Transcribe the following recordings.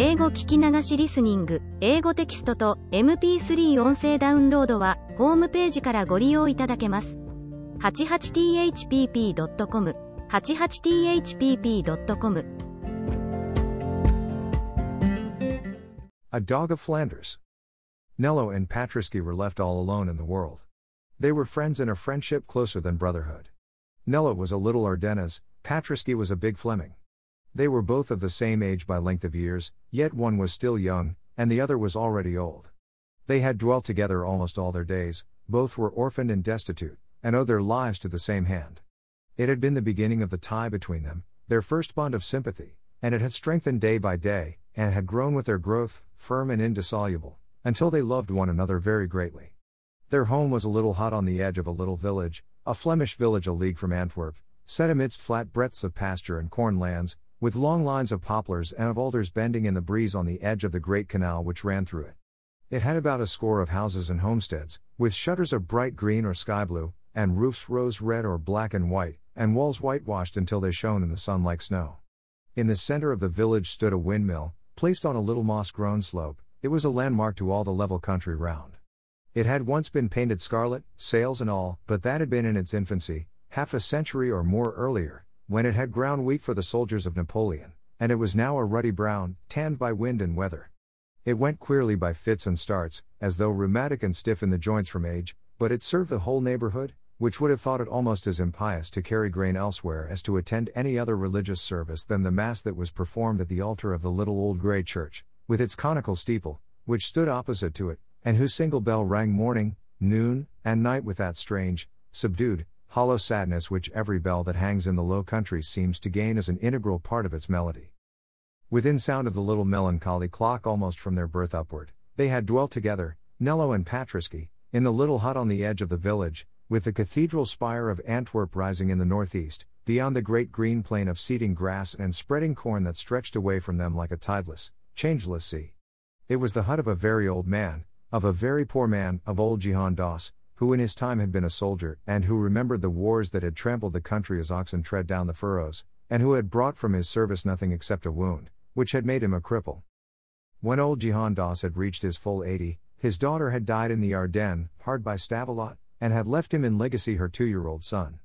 英語聞き流しリスニング、英語テキストと MP3 音声ダウンロードは、ホームページからご利用いただけます。88thpp.com、88thpp.com、A Dog of Flanders. Nello and Patriski were left all alone in the world. They were friends in a friendship closer than brotherhood. Nello was a little Ardennes, Patriski was a big Fleming. They were both of the same age by length of years, yet one was still young, and the other was already old. They had dwelt together almost all their days, both were orphaned and destitute, and owed their lives to the same hand. It had been the beginning of the tie between them, their first bond of sympathy, and it had strengthened day by day, and had grown with their growth, firm and indissoluble, until they loved one another very greatly. Their home was a little hut on the edge of a little village, a Flemish village a league from Antwerp, set amidst flat breadths of pasture and corn lands, with long lines of poplars and of alders bending in the breeze on the edge of the great canal which ran through it. It had about a score of houses and homesteads, with shutters of bright green or sky blue, and roofs rose red or black and white, and walls whitewashed until they shone in the sun like snow. In the center of the village stood a windmill, placed on a little moss grown slope, it was a landmark to all the level country round. It had once been painted scarlet, sails and all, but that had been in its infancy, half a century or more earlier, when it had ground wheat for the soldiers of Napoleon, and it was now a ruddy brown, tanned by wind and weather. It went queerly by fits and starts, as though rheumatic and stiff in the joints from age, but it served the whole neighborhood, which would have thought it almost as impious to carry grain elsewhere as to attend any other religious service than the Mass that was performed at the altar of the little old grey church, with its conical steeple, which stood opposite to it, and whose single bell rang morning, noon, and night with that strange, subdued, hollow sadness which every bell that hangs in the low country seems to gain as an integral part of its melody. Within sound of the little melancholy clock almost from their birth upward, they had dwelt together, Nello and Patrasche, in the little hut on the edge of the village, with the cathedral spire of Antwerp rising in the northeast, beyond the great green plain of seeding grass and spreading corn that stretched away from them like a tideless, changeless sea. It was the hut of a very old man, of a very poor man, of old Jehan Daas, who in his time had been a soldier, and who remembered the wars that had trampled the country as oxen tread down the furrows, and who had brought from his service nothing except a wound, which had made him a cripple. When old Jehan Daas had reached his full eighty, his daughter had died in the Ardennes, hard by Stavelot, and had left him in legacy her two year old son.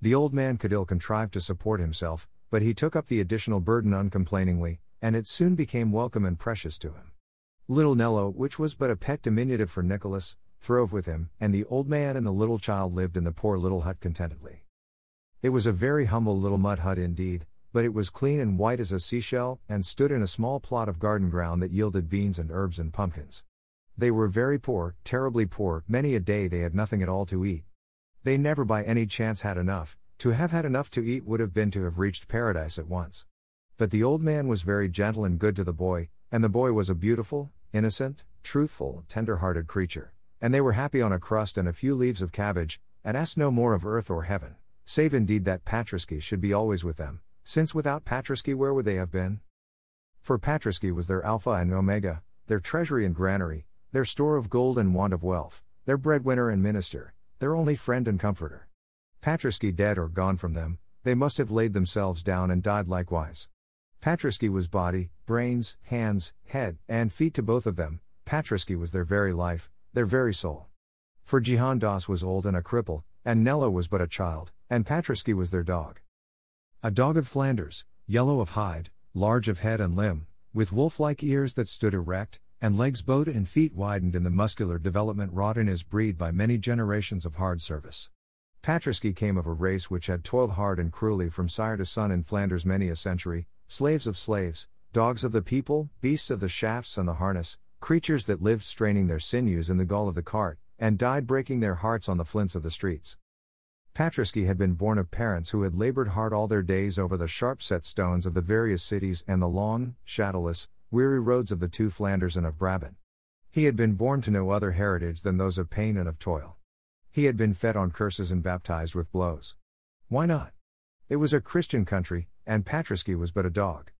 The old man could ill contrive to support himself, but he took up the additional burden uncomplainingly, and it soon became welcome and precious to him. Little Nello, which was but a pet diminutive for Nicholas, throve with him, and the old man and the little child lived in the poor little hut contentedly. It was a very humble little mud hut indeed, but it was clean and white as a seashell, and stood in a small plot of garden ground that yielded beans and herbs and pumpkins. They were very poor, terribly poor, many a day they had nothing at all to eat. They never by any chance had enough, to have had enough to eat would have been to have reached paradise at once. But the old man was very gentle and good to the boy, and the boy was a beautiful, innocent, truthful, tender hearted creature, and they were happy on a crust and a few leaves of cabbage, and asked no more of earth or heaven, save indeed that Patrasche should be always with them, since without Patrasche where would they have been? For Patrasche was their Alpha and Omega, their treasury and granary, their store of gold and want of wealth, their breadwinner and minister, their only friend and comforter. Patrasche dead or gone from them, they must have laid themselves down and died likewise. Patrasche was body, brains, hands, head, and feet to both of them, Patrasche was their very life, their very soul. For Jehan Daas was old and a cripple, and Nello was but a child, and Patrasche was their dog. A dog of Flanders, yellow of hide, large of head and limb, with wolf like ears that stood erect, and legs bowed and feet widened in the muscular development wrought in his breed by many generations of hard service. Patrasche came of a race which had toiled hard and cruelly from sire to son in Flanders many a century, slaves of slaves, dogs of the people, beasts of the shafts and the harness, creatures that lived straining their sinews in the gall of the cart, and died breaking their hearts on the flints of the streets. Patrasche had been born of parents who had labored hard all their days over the sharp set stones of the various cities and the long, shadowless, weary roads of the two Flanders and of Brabant. He had been born to no other heritage than those of pain and of toil. He had been fed on curses and baptized with blows. Why not? It was a Christian country, and Patrasche was but a dog.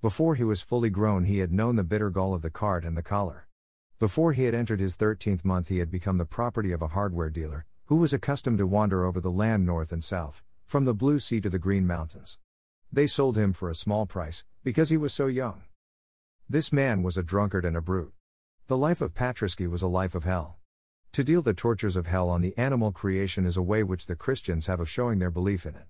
Before he was fully grown, he had known the bitter gall of the cart and the collar. Before he had entered his thirteenth month, he had become the property of a hardware dealer, who was accustomed to wander over the land north and south, from the blue sea to the green mountains. They sold him for a small price, because he was so young. This man was a drunkard and a brute. The life of Patrasche was a life of hell. To deal the tortures of hell on the animal creation is a way which the Christians have of showing their belief in it.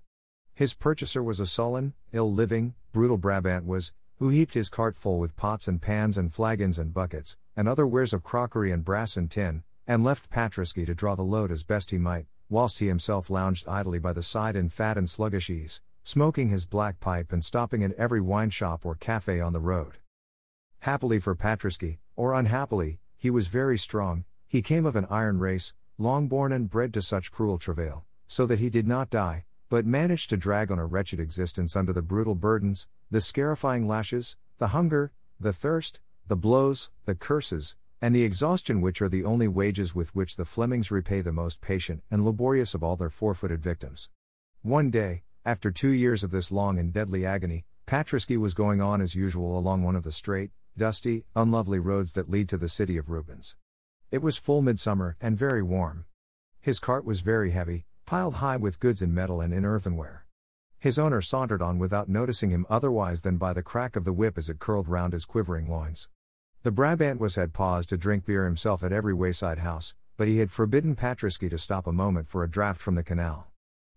His purchaser was a sullen, ill living, brutal Brabantois, who heaped his cart full with pots and pans and flagons and buckets, and other wares of crockery and brass and tin, and left Patrasche to draw the load as best he might, whilst he himself lounged idly by the side in fat and sluggish ease, smoking his black pipe and stopping at every wine shop or cafe on the road. Happily for Patrasche, or unhappily, he was very strong, he came of an iron race, long born and bred to such cruel travail, so that he did not die, but managed to drag on a wretched existence under the brutal burdens, the scarifying lashes, the hunger, the thirst, the blows, the curses, and the exhaustion which are the only wages with which the Flemings repay the most patient and laborious of all their four footed victims. One day, after two years of this long and deadly agony, Patrasche was going on as usual along one of the straight, dusty, unlovely roads that lead to the city of Rubens. It was full midsummer and very warm. His cart was very heavy, piled high with goods in metal and in earthenware. His owner sauntered on without noticing him otherwise than by the crack of the whip as it curled round his quivering loins. The Brabantois had paused to drink beer himself at every wayside house, but he had forbidden Patrasche to stop a moment for a draught from the canal.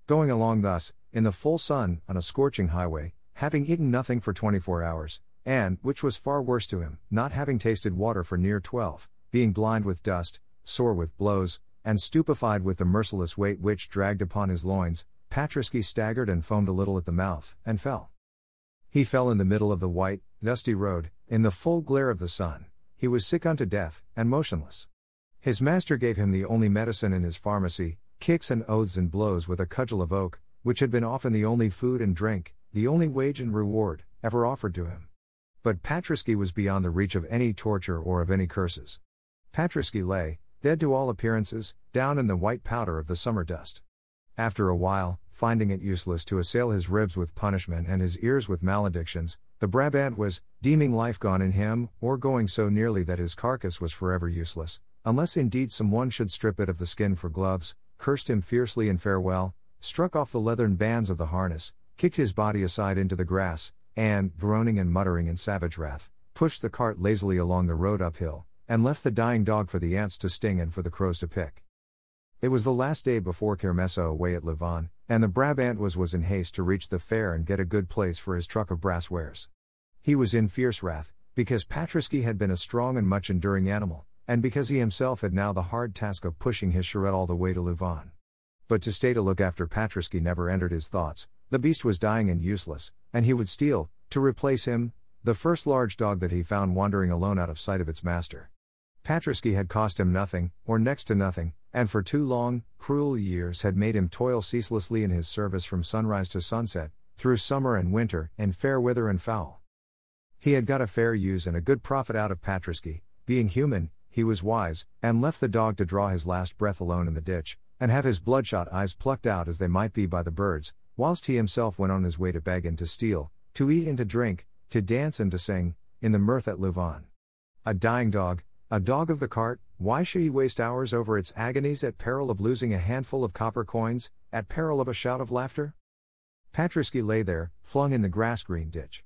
Going along thus, in the full sun, on a scorching highway, having eaten nothing for 24 hours, and, which was far worse to him, not having tasted water for near 12, being blind with dust, sore with blows, and stupefied with the merciless weight which dragged upon his loins, Patrasche staggered and foamed a little at the mouth, and fell. He fell in the middle of the white, dusty road, in the full glare of the sun. He was sick unto death, and motionless. His master gave him the only medicine in his pharmacy, kicks and oaths and blows with a cudgel of oak, which had been often the only food and drink, the only wage and reward, ever offered to him. But Patrasche was beyond the reach of any torture or of any curses. Patrasche lay, dead to all appearances, down in the white powder of the summer dust. After a while, finding it useless to assail his ribs with punishment and his ears with maledictions, the Brabantois, deeming life gone in him, or going so nearly that his carcass was forever useless, unless indeed some one should strip it of the skin for gloves, cursed him fiercely in farewell, struck off the leathern bands of the harness, kicked his body aside into the grass, and, groaning and muttering in savage wrath, pushed the cart lazily along the road uphill, and left the dying dog for the ants to sting and for the crows to pick. It was the last day before Kermesse away at Louvain, and the Brabantois was in haste to reach the fair and get a good place for his truck of brass wares. He was in fierce wrath, because Patrasche had been a strong and much enduring animal, and because he himself had now the hard task of pushing his charrette all the way to Louvain. But to stay to look after Patrasche never entered his thoughts, the beast was dying and useless, and he would steal, to replace him, the first large dog that he found wandering alone out of sight of its master. Patrasche had cost him nothing, or next to nothing, and for two long, cruel years had made him toil ceaselessly in his service from sunrise to sunset, through summer and winter, in fair weather and foul. He had got a fair use and a good profit out of Patrasche, being human, he was wise, and left the dog to draw his last breath alone in the ditch, and have his bloodshot eyes plucked out as they might be by the birds, whilst he himself went on his way to beg and to steal, to eat and to drink, to dance and to sing, in the mirth at Louvain. A dying dog, a dog of the cart, why should he waste hours over its agonies at peril of losing a handful of copper coins, at peril of a shout of laughter? Patrasche lay there, flung in the grass green ditch.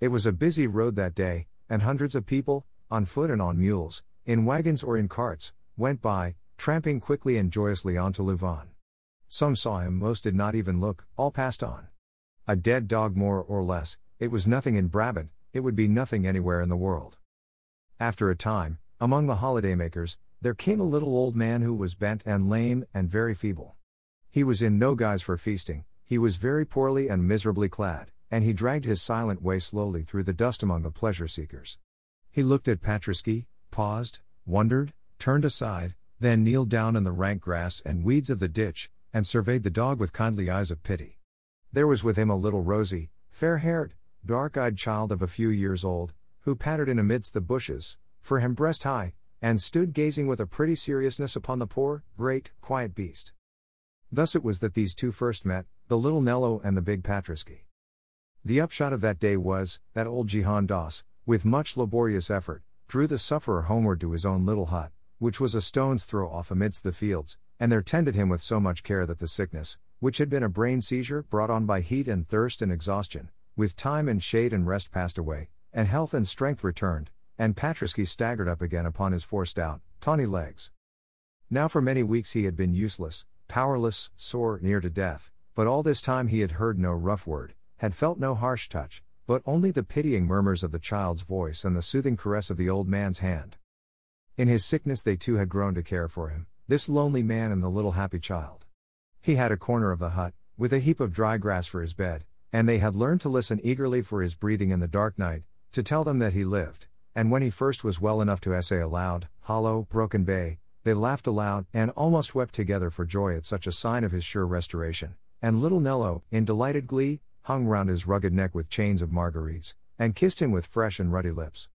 It was a busy road that day, and hundreds of people, on foot and on mules, in wagons or in carts, went by, tramping quickly and joyously on to Louvain. Some saw him, most did not even look, all passed on. A dead dog more or less, it was nothing in Brabant, it would be nothing anywhere in the world. After a time, among the holidaymakers, there came a little old man who was bent and lame and very feeble. He was in no guise for feasting, he was very poorly and miserably clad, and he dragged his silent way slowly through the dust among the pleasure seekers. He looked at Patrasche, paused, wondered, turned aside, then kneeled down in the rank grass and weeds of the ditch, and surveyed the dog with kindly eyes of pity. There was with him a little rosy, fair haired, dark eyed child of a few years old, who pattered in amidst the bushes, for him breast high, and stood gazing with a pretty seriousness upon the poor, great, quiet beast. Thus it was that these two first met, the little Nello and the big Patrasche. The upshot of that day was, that old Jehan Daas, with much laborious effort, drew the sufferer homeward to his own little hut, which was a stone's throw off amidst the fields, and there tended him with so much care that the sickness, which had been a brain seizure brought on by heat and thirst and exhaustion, with time and shade and rest passed away, and health and strength returned, and Patrasche staggered up again upon his four stout, tawny legs. Now for many weeks he had been useless, powerless, sore, near to death, but all this time he had heard no rough word, had felt no harsh touch, but only the pitying murmurs of the child's voice and the soothing caress of the old man's hand. In his sickness, they too had grown to care for him, this lonely man and the little happy child. He had a corner of the hut, with a heap of dry grass for his bed, and they had learned to listen eagerly for his breathing in the dark night, to tell them that he lived, and when he first was well enough to essay aloud, hollow, broken bay, they laughed aloud, and almost wept together for joy at such a sign of his sure restoration. And little Nello, in delighted glee, hung round his rugged neck with chains of marguerites, and kissed him with fresh and ruddy lips.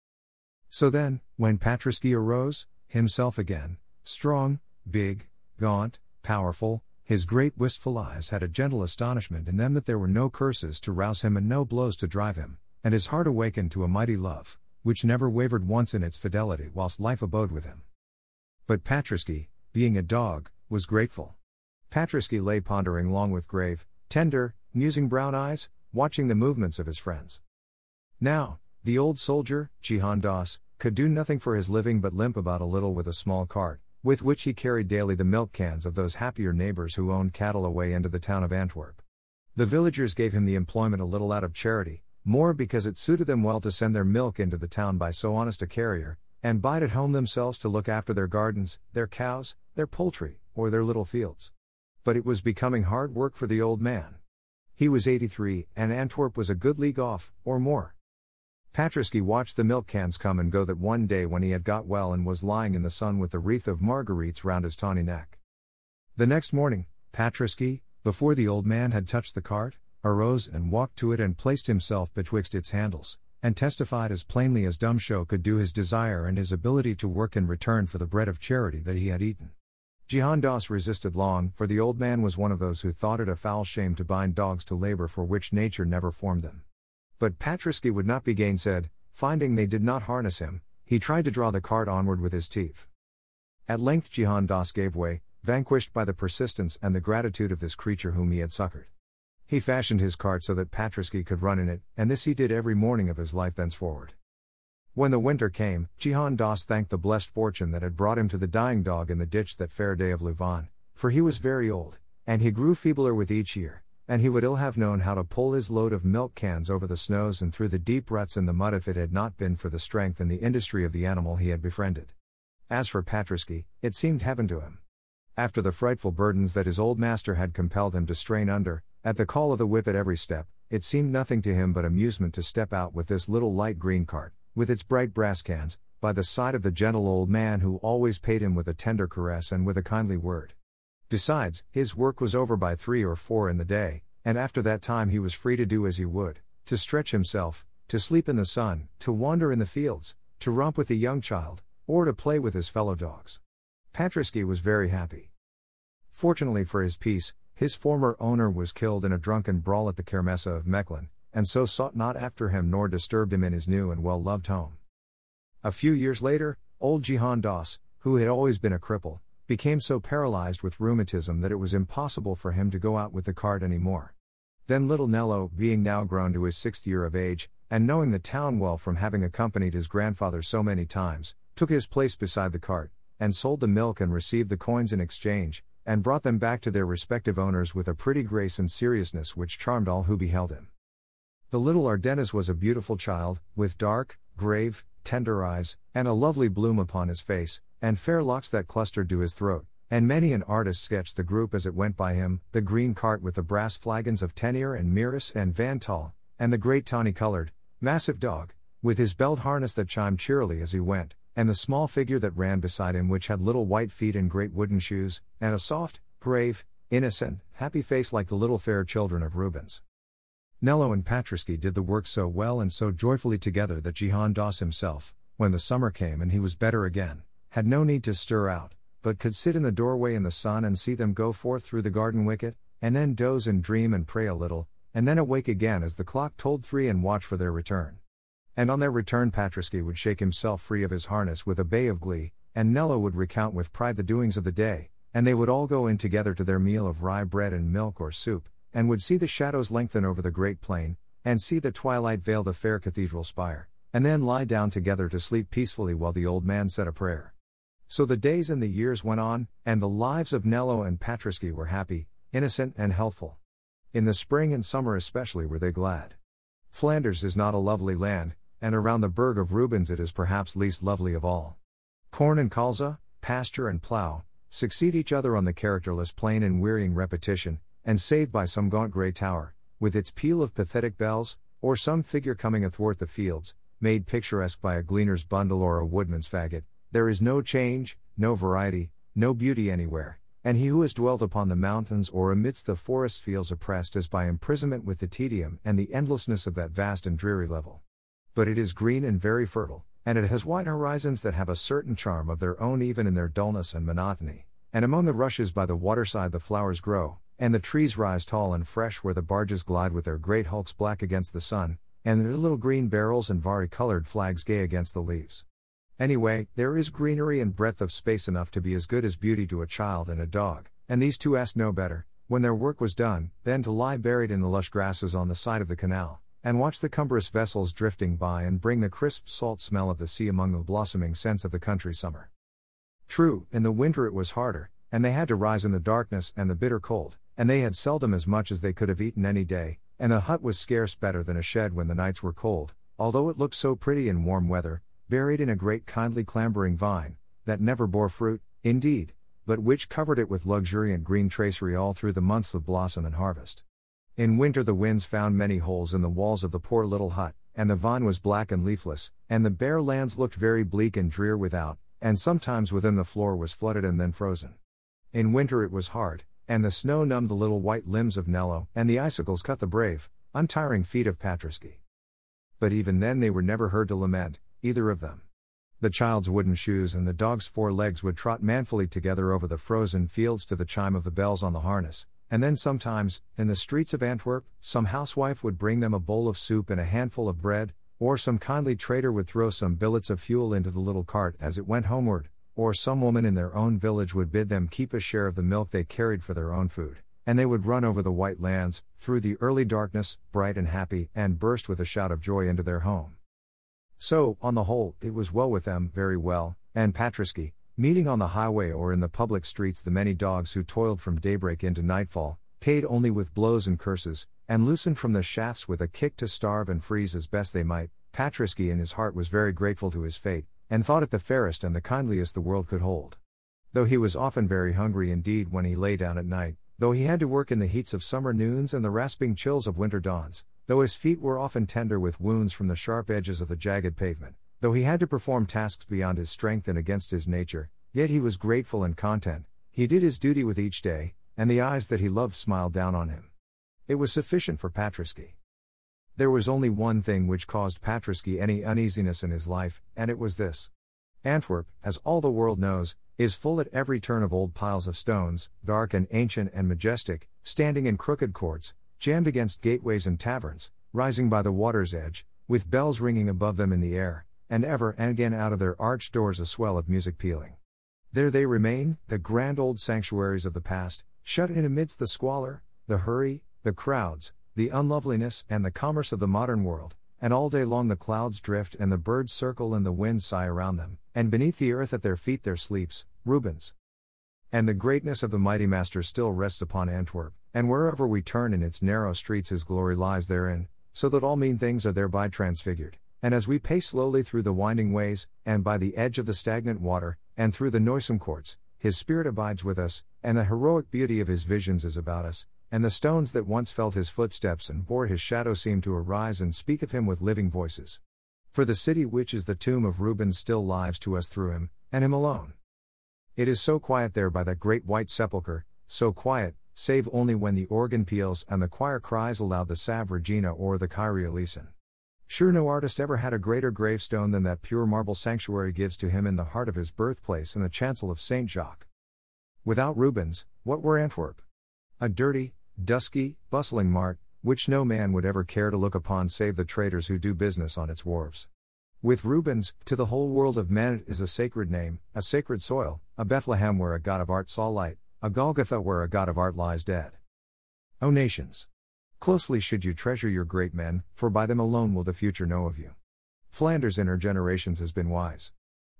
So then, when Patrasche arose, himself again, strong, big, gaunt, powerful, his great wistful eyes had a gentle astonishment in them that there were no curses to rouse him and no blows to drive him, and his heart awakened to a mighty love, which never wavered once in its fidelity whilst life abode with him. But Patrasche, being a dog, was grateful. Patrasche lay pondering long with grave, tender, musing brown eyes, watching the movements of his friends. Now, the old soldier, Jehan Daas, could do nothing for his living but limp about a little with a small cart, with which he carried daily the milk cans of those happier neighbors who owned cattle away into the town of Antwerp. The villagers gave him the employment a little out of charity, more because it suited them well to send their milk into the town by so honest a carrier, and bide at home themselves to look after their gardens, their cows, their poultry, or their little fields. But it was becoming hard work for the old man. He was 83, and Antwerp was a good league off, or more. Patrasche watched the milk cans come and go that one day when he had got well and was lying in the sun with a wreath of marguerites round his tawny neck. The next morning, Patrasche, before the old man had touched the cart, arose and walked to it and placed himself betwixt its handles, and testified as plainly as dumb show could do his desire and his ability to work in return for the bread of charity that he had eaten. Jehan Daas resisted long, for the old man was one of those who thought it a foul shame to bind dogs to labor for which nature never formed them. But Patrasche would not be gainsaid, finding they did not harness him, he tried to draw the cart onward with his teeth. At length Jehan Daas gave way, vanquished by the persistence and the gratitude of this creature whom he had succored. He fashioned his cart so that Patrasche could run in it, and this he did every morning of his life thenceforward. When the winter came, Jehan Daas thanked the blessed fortune that had brought him to the dying dog in the ditch that fair day of Louvain, for he was very old, and he grew feebler with each year, and he would ill have known how to pull his load of milk cans over the snows and through the deep ruts in the mud if it had not been for the strength and the industry of the animal he had befriended. As for Patrasche, it seemed heaven to him. After the frightful burdens that his old master had compelled him to strain under, at the call of the whip at every step, it seemed nothing to him but amusement to step out with this little light green cart, with its bright brass cans, by the side of the gentle old man who always paid him with a tender caress and with a kindly word. Besides, his work was over by three or four in the day, and after that time he was free to do as he would to stretch himself, to sleep in the sun, to wander in the fields, to romp with the young child, or to play with his fellow dogs. Patrasche was very happy. Fortunately for his peace, his former owner was killed in a drunken brawl at the Kermesse of Mechlin, and so sought not after him nor disturbed him in his new and well loved home. A few years later, old Jehan Daas, who had always been a cripple, became so paralyzed with rheumatism that it was impossible for him to go out with the cart any more. Then little Nello, being now grown to his sixth year of age, and knowing the town well from having accompanied his grandfather so many times, took his place beside the cart, and sold the milk and received the coins in exchange, and brought them back to their respective owners with a pretty grace and seriousness which charmed all who beheld him. The little Ardennes was a beautiful child, with dark, grave, tender eyes, and a lovely bloom upon his face, and fair locks that clustered to his throat. And many an artist sketched the group as it went by him the green cart with the brass flagons of Tenier and Mieris and Van Tal, and the great tawny colored, massive dog, with his belt harness that chimed cheerily as he went, and the small figure that ran beside him which had little white feet and great wooden shoes, and a soft, grave, innocent, happy face like the little fair children of Rubens. Nello and Patrasche did the work so well and so joyfully together that Jehan Daas himself, when the summer came and he was better again, had no need to stir out, but could sit in the doorway in the sun and see them go forth through the garden wicket, and then doze and dream and pray a little, and then awake again as the clock tolled three and watch for their return. And on their return, Patrasche would shake himself free of his harness with a bay of glee, and Nello would recount with pride the doings of the day, and they would all go in together to their meal of rye bread and milk or soup, and would see the shadows lengthen over the great plain, and see the twilight veil the fair cathedral spire, and then lie down together to sleep peacefully while the old man said a prayer. So the days and the years went on, and the lives of Nello and Patrasche were happy, innocent, and healthful. In the spring and summer especially were they glad. Flanders is not a lovely land, and around the burg of Rubens it is perhaps least lovely of all. Corn and colza, pasture and plough, succeed each other on the characterless plain in wearying repetition, and save by some gaunt grey tower, with its peal of pathetic bells, or some figure coming athwart the fields, made picturesque by a gleaner's bundle or a woodman's faggot, there is no change, no variety, no beauty anywhere, and he who has dwelt upon the mountains or amidst the forests feels oppressed as by imprisonment with the tedium and the endlessness of that vast and dreary level. But it is green and very fertile, and it has wide horizons that have a certain charm of their own even in their dullness and monotony, and among the rushes by the waterside the flowers grow, and the trees rise tall and fresh where the barges glide with their great hulks black against the sun, and their little green barrels and vari-colored flags gay against the leaves. Anyway, there is greenery and breadth of space enough to be as good as beauty to a child and a dog, and these two asked no better, when their work was done, than to lie buried in the lush grasses on the side of the canal, and watch the cumbrous vessels drifting by and bring the crisp salt smell of the sea among the blossoming scents of the country summer. True, in the winter it was harder, and they had to rise in the darkness and the bitter cold, and they had seldom as much as they could have eaten any day, and the hut was scarce better than a shed when the nights were cold, although it looked so pretty in warm weather, buried in a great kindly clambering vine, that never bore fruit, indeed, but which covered it with luxuriant green tracery all through the months of blossom and harvest. In winter the winds found many holes in the walls of the poor little hut, and the vine was black and leafless, and the bare lands looked very bleak and drear without, and sometimes within the floor was flooded and then frozen. In winter it was hard, and the snow numbed the little white limbs of Nello, and the icicles cut the brave, untiring feet of Patrasche. But even then they were never heard to lament, either of them. The child's wooden shoes and the dog's four legs would trot manfully together over the frozen fields to the chime of the bells on the harness, and then sometimes, in the streets of Antwerp, some housewife would bring them a bowl of soup and a handful of bread, or some kindly trader would throw some billets of fuel into the little cart as it went homeward, or some woman in their own village would bid them keep a share of the milk they carried for their own food, and they would run over the white lands, through the early darkness, bright and happy, and burst with a shout of joy into their home. So, on the whole, it was well with them, very well, and Patrasche, meeting on the highway or in the public streets the many dogs who toiled from daybreak into nightfall, paid only with blows and curses, and loosened from the shafts with a kick to starve and freeze as best they might, Patrasche in his heart was very grateful to his fate, and thought it the fairest and the kindliest the world could hold. Though he was often very hungry indeed when he lay down at night, though he had to work in the heats of summer noons and the rasping chills of winter dawns, though his feet were often tender with wounds from the sharp edges of the jagged pavement, though he had to perform tasks beyond his strength and against his nature, yet he was grateful and content, he did his duty with each day, and the eyes that he loved smiled down on him. It was sufficient for Patrasche. There was only one thing which caused Patrasche any uneasiness in his life, and it was this. Antwerp, as all the world knows, is full at every turn of old piles of stones, dark and ancient and majestic, standing in crooked courts, jammed against gateways and taverns, rising by the water's edge, with bells ringing above them in the air, and ever and again out of their arched doors a swell of music pealing. There they remain, the grand old sanctuaries of the past, shut in amidst the squalor, the hurry, the crowds, the unloveliness and the commerce of the modern world, and all day long the clouds drift and the birds circle and the winds sigh around them, and beneath the earth at their feet there sleeps, Rubens. And the greatness of the mighty master still rests upon Antwerp, and wherever we turn in its narrow streets his glory lies therein, so that all mean things are thereby transfigured. And as we pace slowly through the winding ways, and by the edge of the stagnant water, and through the noisome courts, his spirit abides with us, and the heroic beauty of his visions is about us, and the stones that once felt his footsteps and bore his shadow seem to arise and speak of him with living voices. For the city which is the tomb of Rubens still lives to us through him, and him alone. It is so quiet there by that great white sepulchre, so quiet, save only when the organ peals and the choir cries aloud the Salve Regina or the Kyrie eleison. Sure, no artist ever had a greater gravestone than that pure marble sanctuary gives to him in the heart of his birthplace in the chancel of St. Jacques. Without Rubens, what were Antwerp? A dirty, dusky, bustling mart, which no man would ever care to look upon save the traders who do business on its wharves. With Rubens, to the whole world of men it is a sacred name, a sacred soil, a Bethlehem where a God of art saw light, a Golgotha where a God of art lies dead. O nations! Closely should you treasure your great men, for by them alone will the future know of you. Flanders in her generations has been wise.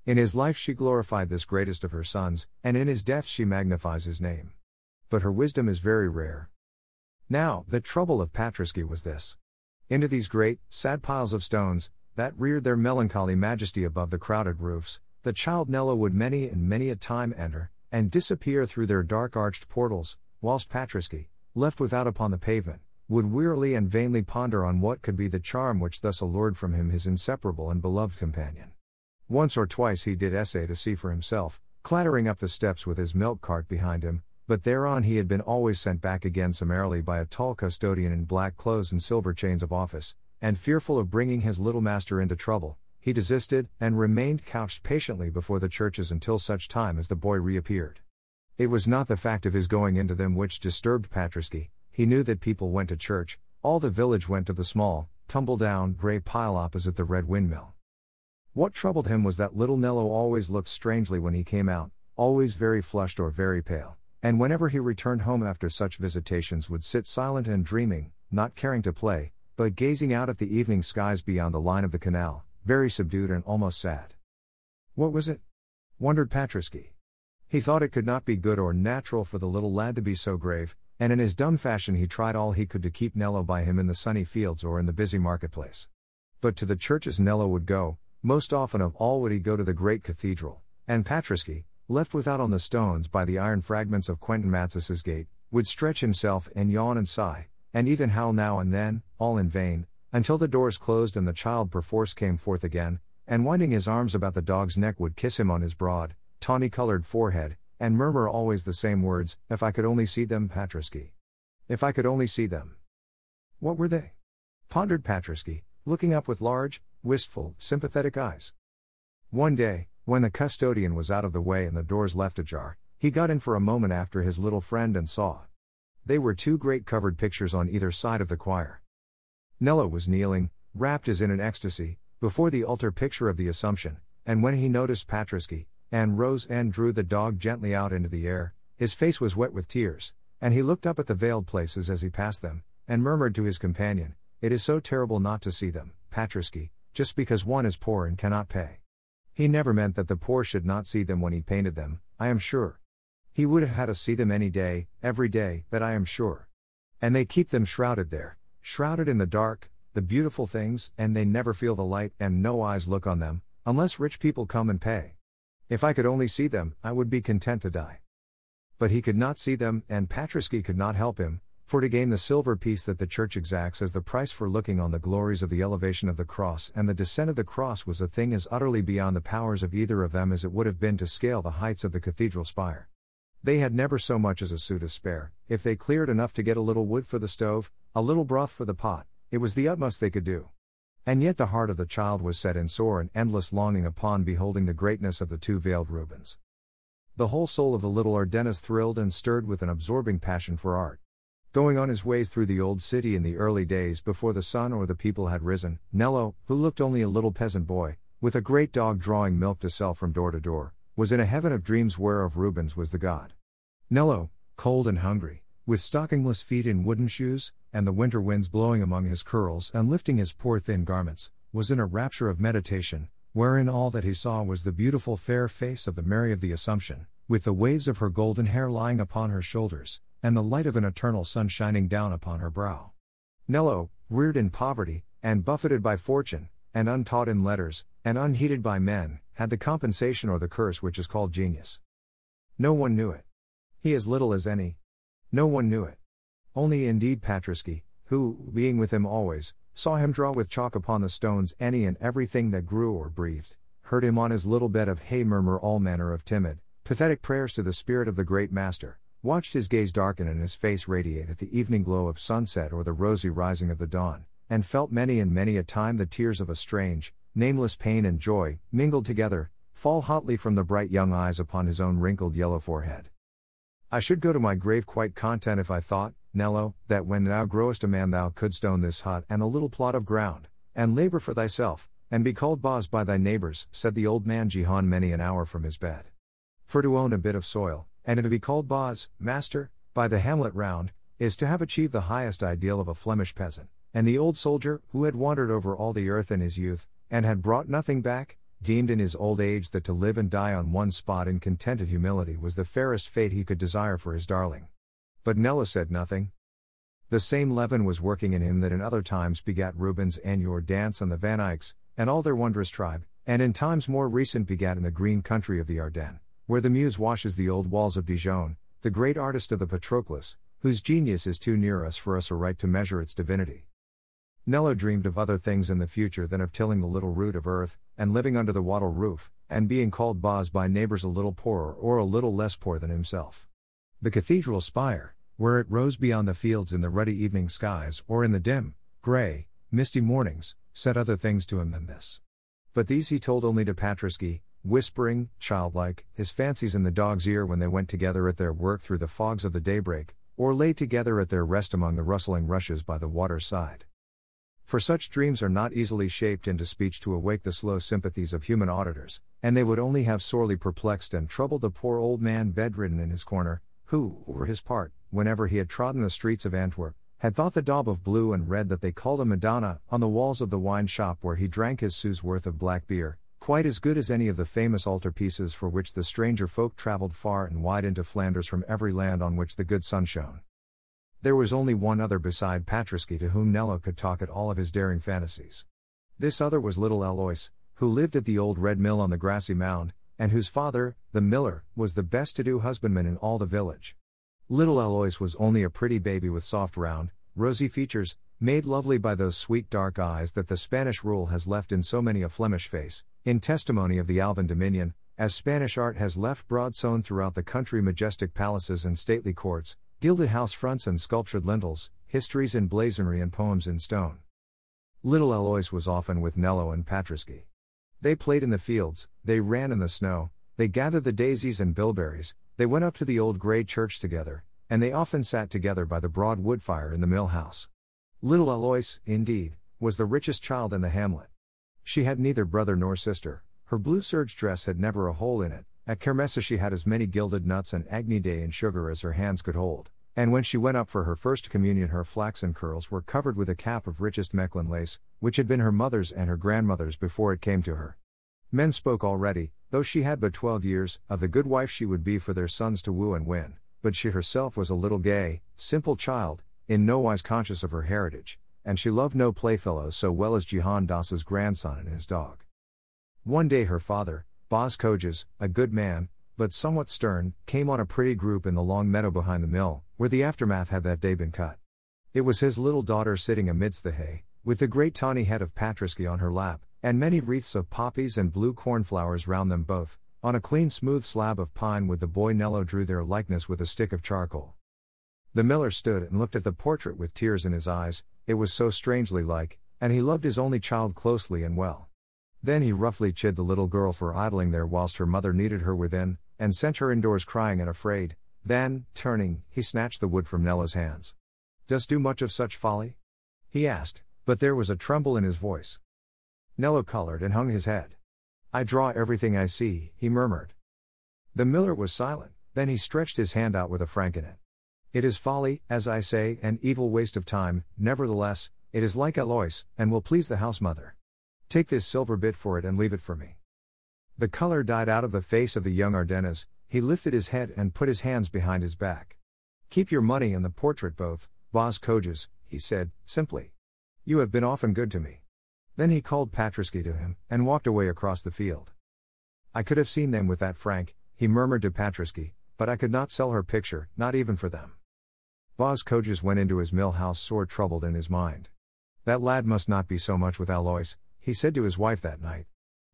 In his life she glorified this greatest of her sons, and in his death she magnifies his name. But her wisdom is very rare. Now, the trouble of Patrasche was this. Into these great, sad piles of stones, that reared their melancholy majesty above the crowded roofs, the child Nello would many and many a time enter, and disappear through their dark arched portals, whilst Patrasche, left without upon the pavement, would wearily and vainly ponder on what could be the charm which thus allured from him his inseparable and beloved companion. Once or twice he did essay to see for himself, clattering up the steps with his milk cart behind him, but thereon he had been always sent back again summarily by a tall custodian in black clothes and silver chains of office, and fearful of bringing his little master into trouble, he desisted, and remained couched patiently before the churches until such time as the boy reappeared. It was not the fact of his going into them which disturbed Patrasche, he knew that people went to church, all the village went to the small, tumble down, grey pile opposite the red windmill. What troubled him was that little Nello always looked strangely when he came out, always very flushed or very pale, and whenever he returned home after such visitations would sit silent and dreaming, not caring to play, but gazing out at the evening skies beyond the line of the canal, very subdued and almost sad. What was it? wondered Patrasche. He thought it could not be good or natural for the little lad to be so grave, and in his dumb fashion he tried all he could to keep Nello by him in the sunny fields or in the busy marketplace. But to the churches Nello would go, most often of all would he go to the great cathedral, and Patrasche, left without on the stones by the iron fragments of Quentin Matsys's gate, would stretch himself and yawn and sigh, and even howl now and then, all in vain, until the doors closed and the child perforce came forth again, and winding his arms about the dog's neck would kiss him on his broad, tawny colored forehead, and murmur always the same words If I could only see them, Patrasche. If I could only see them. What were they? pondered Patrasche, looking up with large, wistful, sympathetic eyes. One day, when the custodian was out of the way and the doors left ajar, he got in for a moment after his little friend and saw. They were two great covered pictures on either side of the choir. Nello was kneeling, wrapped as in an ecstasy, before the altar picture of the Assumption, and when he noticed Patrasche, and rose and drew the dog gently out into the air, his face was wet with tears, and he looked up at the veiled places as he passed them, and murmured to his companion, It is so terrible not to see them, Patrasche, just because one is poor and cannot pay. He never meant that the poor should not see them when he painted them, I am sure. He would have had us see them any day, every day, that I am sure. And they keep them shrouded there, shrouded in the dark, the beautiful things, and they never feel the light, and no eyes look on them, unless rich people come and pay. If I could only see them, I would be content to die. But he could not see them, and Patrasche could not help him, for to gain the silver piece that the Church exacts as the price for looking on the glories of the elevation of the cross and the descent of the cross was a thing as utterly beyond the powers of either of them as it would have been to scale the heights of the cathedral spire. They had never so much as a sou to spare, if they cleared enough to get a little wood for the stove, a little broth for the pot, it was the utmost they could do. And yet the heart of the child was set in sore and endless longing upon beholding the greatness of the two veiled Rubens. The whole soul of the little Ardennes thrilled and stirred with an absorbing passion for art. Going on his ways through the old city in the early days before the sun or the people had risen, Nello, who looked only a little peasant boy, with a great dog drawing milk to sell from door to door, was in a heaven of dreams whereof Rubens was the god. Nello, cold and hungry, with stockingless feet in wooden shoes, and the winter winds blowing among his curls and lifting his poor thin garments, was in a rapture of meditation, wherein all that he saw was the beautiful fair face of the Mary of the Assumption, with the waves of her golden hair lying upon her shoulders, and the light of an eternal sun shining down upon her brow. Nello, reared in poverty, and buffeted by fortune, and untaught in letters, and unheeded by men, had the compensation or the curse which is called genius. No one knew it. He as little as any. No one knew it. Only indeed Patrasche, who, being with him always, saw him draw with chalk upon the stones any and everything that grew or breathed, heard him on his little bed of hay murmur all manner of timid, pathetic prayers to the spirit of the great master, watched his gaze darken and his face radiate at the evening glow of sunset or the rosy rising of the dawn, and felt many and many a time the tears of a strange, nameless pain and joy, mingled together, fall hotly from the bright young eyes upon his own wrinkled yellow forehead. I should go to my grave quite content if I thought, Nello, that when thou growest a man thou couldst own this hut and a little plot of ground, and labor for thyself, and be called Baas by thy neighbors, said the old man Jehan many an hour from his bed. For to own a bit of soil, and to be called Baas, master, by the hamlet round, is to have achieved the highest ideal of a Flemish peasant, and the old soldier, who had wandered over all the earth in his youth, and had brought nothing back, deemed in his old age that to live and die on one spot in contented humility was the fairest fate he could desire for his darling. But Nello said nothing. The same leaven was working in him that in other times begat Rubens and Jordaens and the Van Eycks, and all their wondrous tribe, and in times more recent begat in the green country of the Ardennes, where the Meuse washes the old walls of Dijon, the great artist of the Patroclus, whose genius is too near us for us aright to measure its divinity. Nello dreamed of other things in the future than of tilling the little root of earth, and living under the wattle roof, and being called Baas by neighbors a little poorer or a little less poor than himself. The cathedral spire, where it rose beyond the fields in the ruddy evening skies or in the dim, gray, misty mornings, said other things to him than this. But these he told only to Patrasche, whispering, childlike, his fancies in the dog's ear when they went together at their work through the fogs of the daybreak, or lay together at their rest among the rustling rushes by the water's side. For such dreams are not easily shaped into speech to awake the slow sympathies of human auditors, and they would only have sorely perplexed and troubled the poor old man bedridden in his corner, who, for his part, whenever he had trodden the streets of Antwerp, had thought the daub of blue and red that they called a Madonna on the walls of the wine shop where he drank his sou's worth of black beer, quite as good as any of the famous altarpieces for which the stranger folk travelled far and wide into Flanders from every land on which the good sun shone. There was only one other beside Patrasche to whom Nello could talk at all of his daring fantasies. This other was little Alois, who lived at the old red mill on the grassy mound, and whose father, the miller, was the best to do husbandman in all the village. Little Alois was only a pretty baby with soft round, rosy features, made lovely by those sweet dark eyes that the Spanish rule has left in so many a Flemish face, in testimony of the Alvan dominion, as Spanish art has left broad sown throughout the country majestic palaces and stately courts, gilded house fronts and sculptured lintels, histories in blazonry and poems in stone. Little Alois was often with Nello and Patrasche. They played in the fields, they ran in the snow, they gathered the daisies and bilberries, they went up to the old grey church together, and they often sat together by the broad wood fire in the mill house. Little Alois, indeed, was the richest child in the hamlet. She had neither brother nor sister, her blue serge dress had never a hole in it, at Kermesse she had as many gilded nuts and Agni Dei and sugar as her hands could hold, and when she went up for her first communion her flaxen curls were covered with a cap of richest Mechlin lace, which had been her mother's and her grandmother's before it came to her. Men spoke already, though she had but twelve years, of the good wife she would be for their sons to woo and win, but she herself was a little gay, simple child, in no wise conscious of her heritage, and she loved no playfellows so well as Jehan Daas's grandson and his dog. One day her father, Baas Cogez, a good man, but somewhat stern, came on a pretty group in the long meadow behind the mill, where the aftermath had that day been cut. It was his little daughter sitting amidst the hay, with the great tawny head of Patrasche on her lap, and many wreaths of poppies and blue cornflowers round them both, on a clean smooth slab of pine with the boy Nello drew their likeness with a stick of charcoal. The miller stood and looked at the portrait with tears in his eyes, it was so strangely like, and he loved his only child closely and well. Then he roughly chid the little girl for idling there whilst her mother needed her within, and sent her indoors crying and afraid. Then, turning, he snatched the wood from Nello's hands. Dost do much of such folly? He asked, but there was a tremble in his voice. Nello colored and hung his head. I draw everything I see, he murmured. The miller was silent, then he stretched his hand out with a franc in it. It is folly, as I say, an evil waste of time, nevertheless, it is like Alois, and will please the house mother. Take this silver bit for it and leave it for me. The color died out of the face of the young Ardennes, he lifted his head and put his hands behind his back. Keep your money and the portrait both, Baas Cogez, he said, simply. You have been often good to me. Then he called Patrasche to him, and walked away across the field. I could have seen them with that franc, he murmured to Patrasche, but I could not sell her picture, not even for them. Baas Cogez went into his mill house sore troubled in his mind. That lad must not be so much with Alois, he said to his wife that night.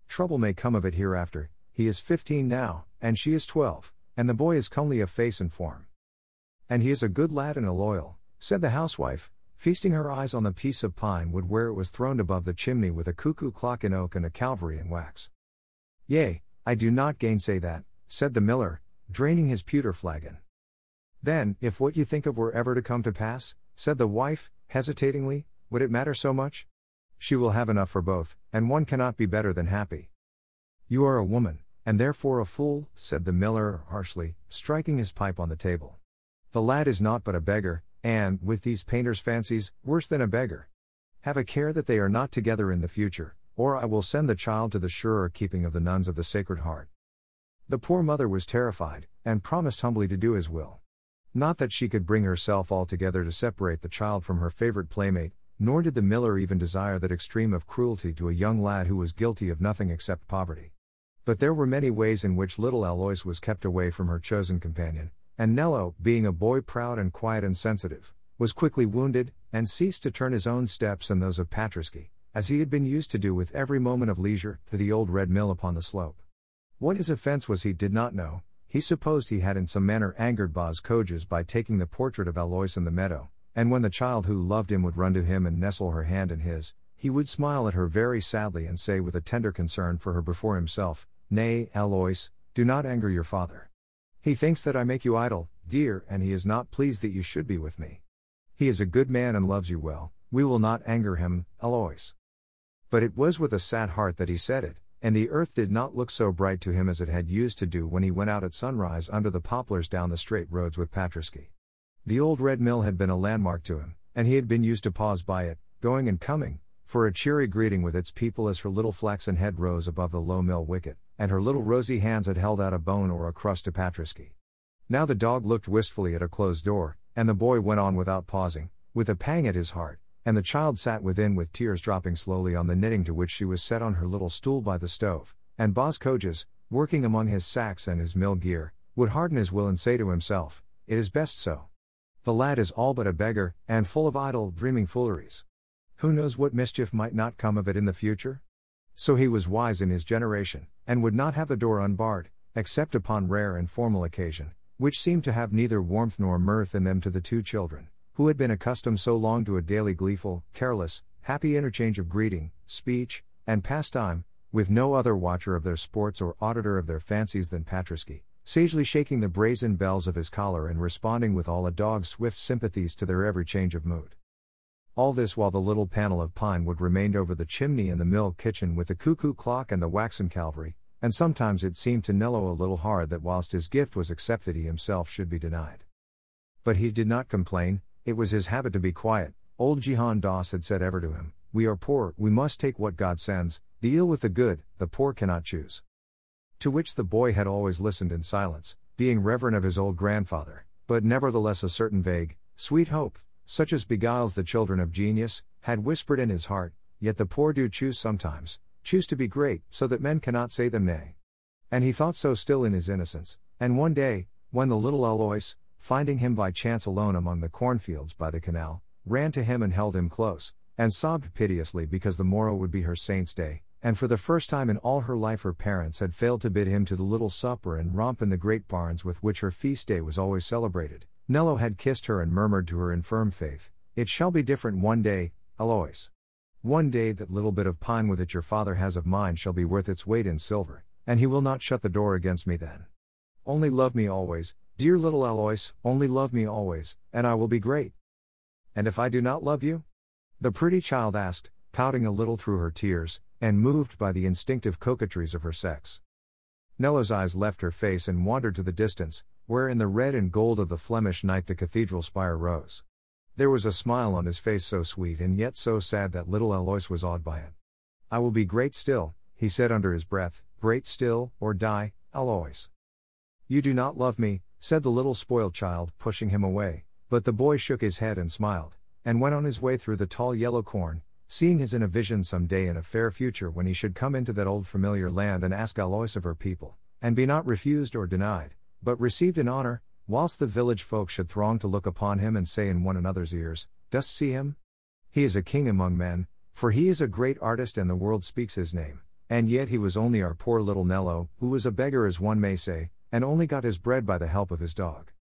Trouble may come of it hereafter, he is fifteen now, and she is twelve, and the boy is comely of face and form. And he is a good lad and a loyal, said the housewife, feasting her eyes on the piece of pine wood where it was throned above the chimney with a cuckoo clock in oak and a Calvary in wax. Yea, I do not gainsay that, said the miller, draining his pewter flagon. Then, if what you think of were ever to come to pass, said the wife, hesitatingly, would it matter so much? She will have enough for both, and one cannot be better than happy. You are a woman, and therefore a fool, said the miller harshly, striking his pipe on the table. The lad is naught but a beggar, and, with these painter's fancies, worse than a beggar. Have a care that they are not together in the future, or I will send the child to the surer keeping of the nuns of the Sacred Heart. The poor mother was terrified, and promised humbly to do his will. Not that she could bring herself altogether to separate the child from her favorite playmate, nor did the miller even desire that extreme of cruelty to a young lad who was guilty of nothing except poverty. But there were many ways in which little Alois was kept away from her chosen companion, and Nello, being a boy proud and quiet and sensitive, was quickly wounded, and ceased to turn his own steps and those of Patrasche, as he had been used to do with every moment of leisure, to the old red mill upon the slope. What his offense was he did not know, he supposed he had in some manner angered Baas Cogez by taking the portrait of Alois in the meadow, and when the child who loved him would run to him and nestle her hand in his, he would smile at her very sadly and say with a tender concern for her before himself, Nay, Alois, do not anger your father. He thinks that I make you idle, dear, and he is not pleased that you should be with me. He is a good man and loves you well, we will not anger him, Alois. But it was with a sad heart that he said it, and the earth did not look so bright to him as it had used to do when he went out at sunrise under the poplars down the straight roads with Patrasche. The old red mill had been a landmark to him, and he had been used to pause by it, going and coming, for a cheery greeting with its people as her little flaxen head rose above the low mill wicket, and her little rosy hands had held out a bone or a crust to Patrasche. Now the dog looked wistfully at a closed door, and the boy went on without pausing, with a pang at his heart, and the child sat within with tears dropping slowly on the knitting to which she was set on her little stool by the stove, and Baas Cogez, working among his sacks and his mill gear, would harden his will and say to himself, It is best so. The lad is all but a beggar, and full of idle, dreaming fooleries. Who knows what mischief might not come of it in the future? So he was wise in his generation, and would not have the door unbarred, except upon rare and formal occasion, which seemed to have neither warmth nor mirth in them to the two children, who had been accustomed so long to a daily gleeful, careless, happy interchange of greeting, speech, and pastime, with no other watcher of their sports or auditor of their fancies than Patrasche, sagely shaking the brazen bells of his collar and responding with all a dog's swift sympathies to their every change of mood. All this while the little panel of pine wood remained over the chimney in the mill kitchen with the cuckoo clock and the waxen calvary, and sometimes it seemed to Nello a little hard that whilst his gift was accepted he himself should be denied. But he did not complain, it was his habit to be quiet, old Jehan Daas had said ever to him, We are poor, we must take what God sends, the ill with the good, the poor cannot choose. To which the boy had always listened in silence, being reverent of his old grandfather, but nevertheless a certain vague, sweet hope, such as beguiles the children of genius, had whispered in his heart, Yet the poor do choose sometimes, choose to be great, so that men cannot say them nay. And he thought so still in his innocence, and one day, when the little Alois, finding him by chance alone among the cornfields by the canal, ran to him and held him close, and sobbed piteously because the morrow would be her saint's day, and for the first time in all her life her parents had failed to bid him to the little supper and romp in the great barns with which her feast day was always celebrated. Nello had kissed her and murmured to her in firm faith, It shall be different one day, Alois. One day that little bit of pine with it your father has of mine shall be worth its weight in silver, and he will not shut the door against me then. Only love me always, dear little Alois, only love me always, and I will be great. And if I do not love you? The pretty child asked, pouting a little through her tears, and moved by the instinctive coquetries of her sex. Nello's eyes left her face and wandered to the distance, where in the red and gold of the Flemish night the cathedral spire rose. There was a smile on his face so sweet and yet so sad that little Alois was awed by it. I will be great still, he said under his breath, great still, or die, Alois. You do not love me, said the little spoiled child, pushing him away, but the boy shook his head and smiled, and went on his way through the tall yellow corn, seeing his in a vision some day in a fair future when he should come into that old familiar land and ask Alois of her people, and be not refused or denied, but received in honor, whilst the village folk should throng to look upon him and say in one another's ears, Dost see him? He is a king among men, for he is a great artist and the world speaks his name, and yet he was only our poor little Nello, who was a beggar as one may say, and only got his bread by the help of his dog.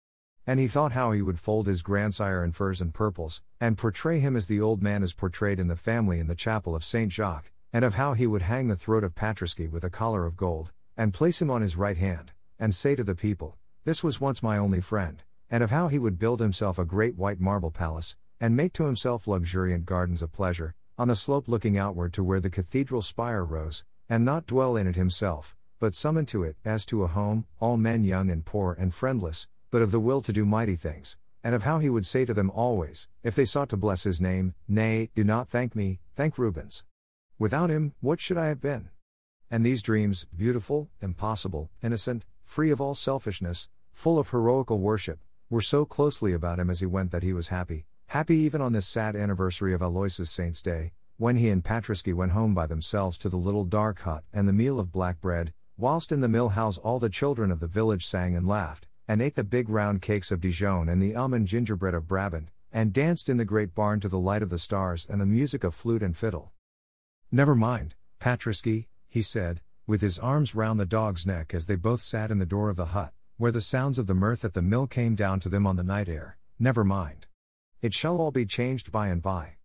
And he thought how he would fold his grandsire in furs and purples, and portray him as the old man is portrayed in the family in the chapel of Saint Jacques, and of how he would hang the throat of Patrasche with a collar of gold, and place him on his right hand, and say to the people, This was once my only friend, and of how he would build himself a great white marble palace, and make to himself luxuriant gardens of pleasure, on the slope looking outward to where the cathedral spire rose, and not dwell in it himself, but summon to it, as to a home, all men young and poor and friendless, but of the will to do mighty things, and of how he would say to them always, if they sought to bless his name, Nay, do not thank me, thank Rubens. Without him, what should I have been? And these dreams, beautiful, impossible, innocent, free of all selfishness, full of heroical worship, were so closely about him as he went that he was happy, happy even on this sad anniversary of Alois's Saint's day, when he and Patrasche went home by themselves to the little dark hut and the meal of black bread, whilst in the mill house all the children of the village sang and laughed, and ate the big round cakes of Dijon and the almond gingerbread of Brabant, and danced in the great barn to the light of the stars and the music of flute and fiddle. Never mind, Patrasche, he said, with his arms round the dog's neck as they both sat in the door of the hut, where the sounds of the mirth at the mill came down to them on the night air, never mind. It shall all be changed by and by.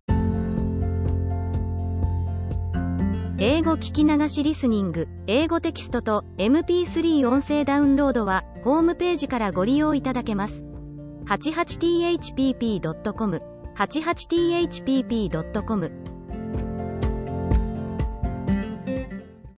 英語聞き流しリスニング、英語テキストと MP3 音声ダウンロードは、ホームページからご利用いただけます。88thpp.com、88thpp.com